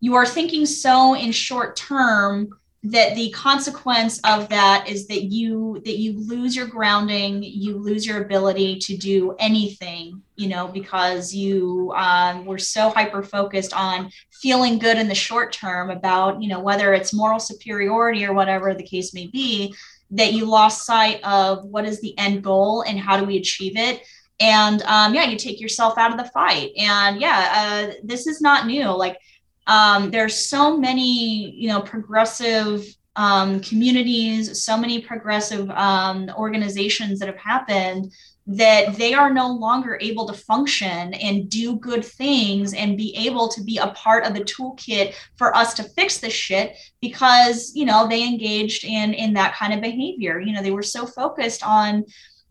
you are thinking so in short term that the consequence of that is that you that you lose your grounding you lose your ability to do anything you know because you um, were so hyper focused on feeling good in the short term about you know whether it's moral superiority or whatever the case may be that you lost sight of what is the end goal and how do we achieve it. And um, yeah you take yourself out of the fight. And yeah uh, this is not new. Like um, there's so many you know progressive um, communities so many progressive um, organizations that have happened that they are no longer able to function and do good things and be able to be a part of the toolkit for us to fix this shit because you know they engaged in in that kind of behavior. You know they were so focused on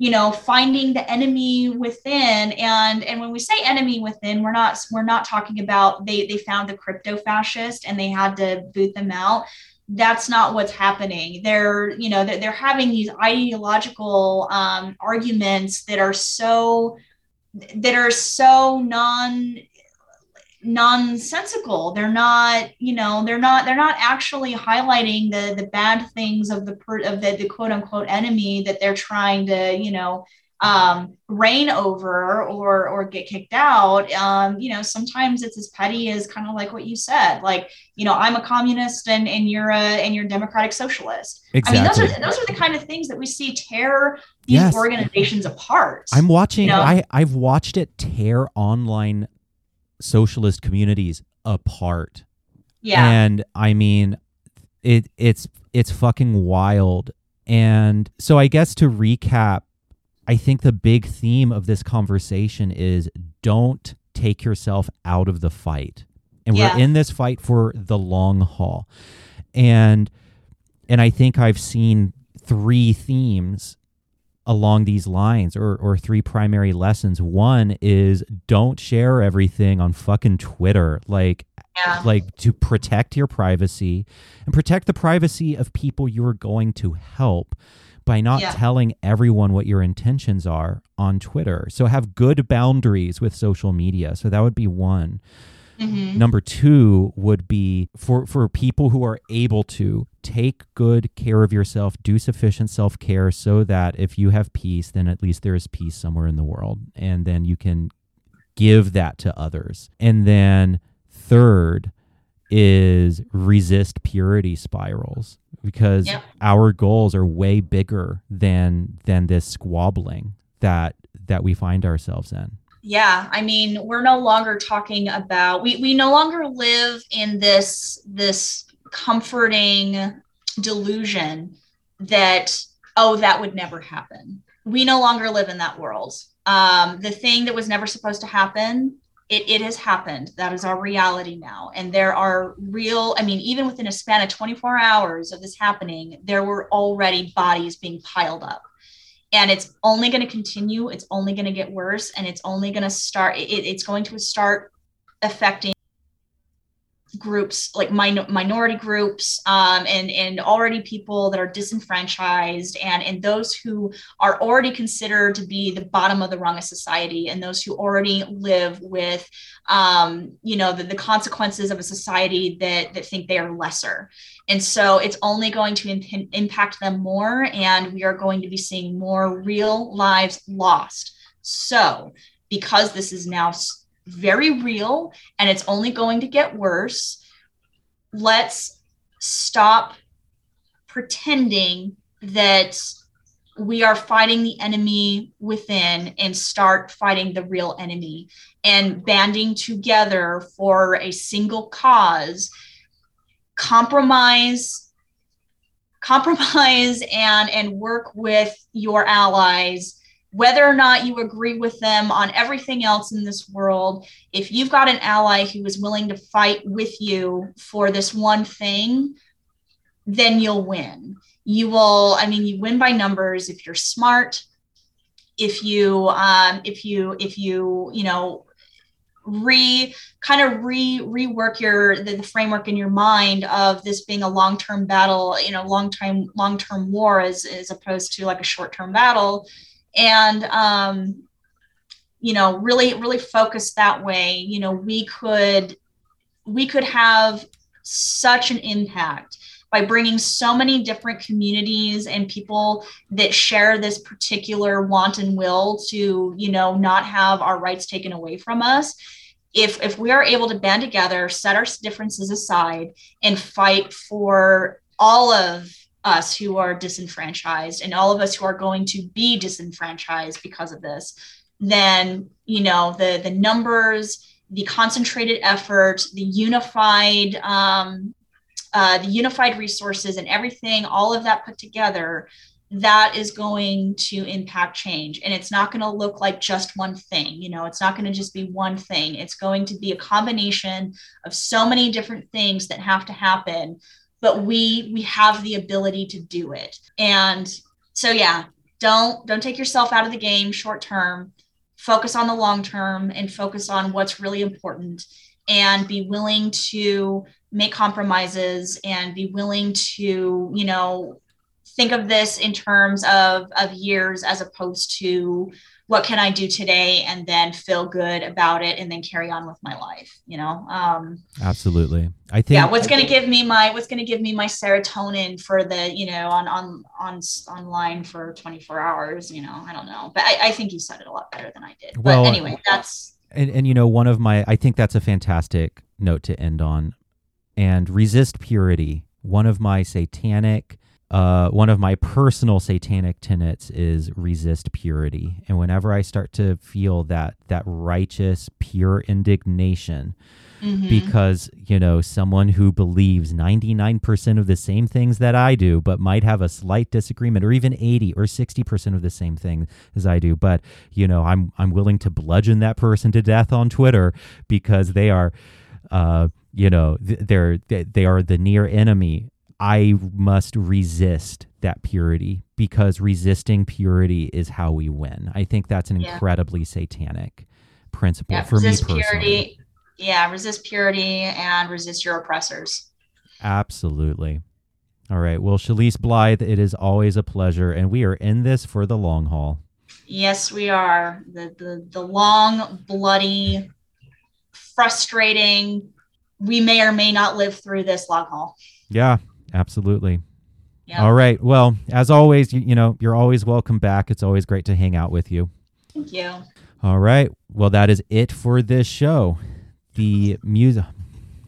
you know finding the enemy within. And and when we say enemy within we're not we're not talking about they they found the crypto fascist and they had to boot them out. That's not what's happening. They're you know they're, they're having these ideological um, arguments that are so that are so non nonsensical they're not you know they're not they're not actually highlighting the the bad things of the per, of the, the quote unquote enemy that they're trying to you know um, reign over or or get kicked out um, you know sometimes it's as petty as kind of like what you said like you know i'm a communist and and you're a and you're a democratic socialist exactly i mean those are those are the kind of things that we see tear these Yes. organizations apart I'm watching. You know? I I've watched it tear online socialist communities apart. yeah And I mean, it it's it's fucking wild. And so I guess to recap, I think the big theme of this conversation is don't take yourself out of the fight. And Yeah. we're in this fight for the long haul. And and I think I've seen three themes along these lines or or three primary lessons. One is don't share everything on fucking Twitter. Like yeah like to protect your privacy and protect the privacy of people you are going to help by not Yeah. telling everyone what your intentions are on Twitter. So have good boundaries with social media. So that would be one. Mhm. Number two would be for, for people who are able to take good care of yourself, do sufficient self care so that if you have peace, then at least there is peace somewhere in the world. And then you can give that to others. And then third is resist purity spirals because Yep. our goals are way bigger than than this squabbling that that we find ourselves in. yeah i mean we're no longer talking about we we no longer live in this this comforting delusion that oh that would never happen. We no longer live in that world. Um the thing that was never supposed to happen it, it has happened. That is our reality now. And there are real i mean even within a span of 24 hours of this happening there were already bodies being piled up. And it's only going to continue it's only going to get worse and it's only going to start it, it's going to start affecting groups like min- minority groups um, and and already people that are disenfranchised and and those who are already considered to be the bottom of the rung of society and those who already live with um, you know the, the consequences of a society that that think they are lesser. And so it's only going to imp- impact them more and we are going to be seeing more real lives lost. So because this is now very real and it's only going to get worse. Let's stop pretending that we are fighting the enemy within and start fighting the real enemy and banding together for a single cause compromise compromise and and work with your allies whether or not you agree with them on everything else in this world, if you've got an ally who is willing to fight with you for this one thing, then you'll win. You will, I mean, you win by numbers if you're smart, if you, um, if you, if you, you know, re kind of re rework your the, the, framework in your mind of this being a long-term battle you know long-term long-term war as as opposed to like a short-term battle and um, you know really really focus that way. You know we could we could have such an impact by bringing so many different communities and people that share this particular want and will to you know not have our rights taken away from us. If if we are able to band together set our differences aside and fight for all of us who are disenfranchised and all of us who are going to be disenfranchised because of this then you know the the numbers the concentrated effort the unified um, uh, the unified resources and everything all of that put together that is going to impact change. And it's not going to look like just one thing you know it's not going to just be one thing. It's going to be a combination of so many different things that have to happen but we we have the ability to do it. And so yeah don't don't take yourself out of the game short term. Focus on the long term and focus on what's really important and be willing to make compromises and be willing to you know think of this in terms of of years as opposed to what can I do today and then feel good about it and then carry on with my life, you know? Um, Absolutely. I think, yeah, what's going to give me my, what's going to give me my serotonin for the, you know, on, on, on, online for 24 hours, you know, I don't know, but I, I think you said it a lot better than I did. Well, but anyway, that's, and, and, you know, one of my, I think that's a fantastic note to end on and resist purity. One of my satanic uh, one of my personal satanic tenets is resist purity. And whenever I start to feel that that righteous, pure indignation, mm-hmm. because you know someone who believes 99% of the same things that I do, but might have a slight disagreement, or even 80 or 60% of the same thing as I do, but you know I'm I'm willing to bludgeon that person to death on Twitter because they are. Uh, you know they're they are the near enemy I must resist that purity because resisting purity is how we win. I think that's an yeah. incredibly satanic principle yeah, for me personally. Purity, yeah, resist purity and resist your oppressors. Absolutely. All right. Well, Chalice Blythe, it is always a pleasure, and we are in this for the long haul. Yes, we are. The the, the long, bloody, frustrating. We may or may not live through this long haul. Yeah, Absolutely. Yeah. All right. Well, as always, you, you know, you're always welcome back. It's always great to hang out with you. Thank you. All right. Well, that is it for this show. The music.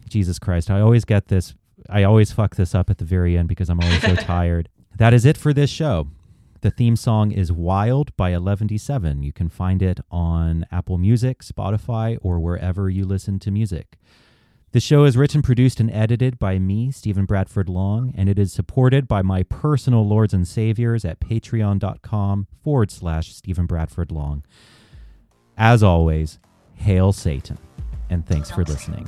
Jesus Christ. I always get this. I always fuck this up at the very end because I'm always so tired. That is it for this show. The theme song is Wild by 11D7. You can find it on Apple Music, Spotify, or wherever you listen to music. The show is written, produced, and edited by me, Stephen Bradford Long, and it is supported by my personal lords and saviors at patreon.com forward slash Stephen Bradford Long. As always, hail Satan, and thanks for listening.